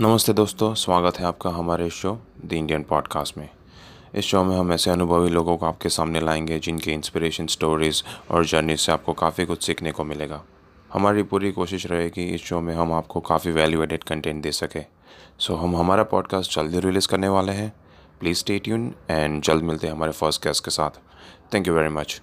नमस्ते दोस्तों, स्वागत है आपका हमारे शो, द इंडियन पॉडकास्ट में। इस शो में हम ऐसे अनुभवी लोगों को आपके सामने लाएँगे जिनके इंस्पिरेशन स्टोरीज़ और जर्नी से आपको काफ़ी कुछ सीखने को मिलेगा। हमारी पूरी कोशिश रहेगी इस शो में हम आपको काफ़ी वैल्यू एडेड कंटेंट दे सके। सो हम हमारा पॉडकास्ट जल्दी रिलीज़ करने वाले हैं। प्लीज़ स्टे ट्यून एंड जल्द मिलते हैं हमारे फ़र्स्ट गेस्ट के साथ। Thank you very much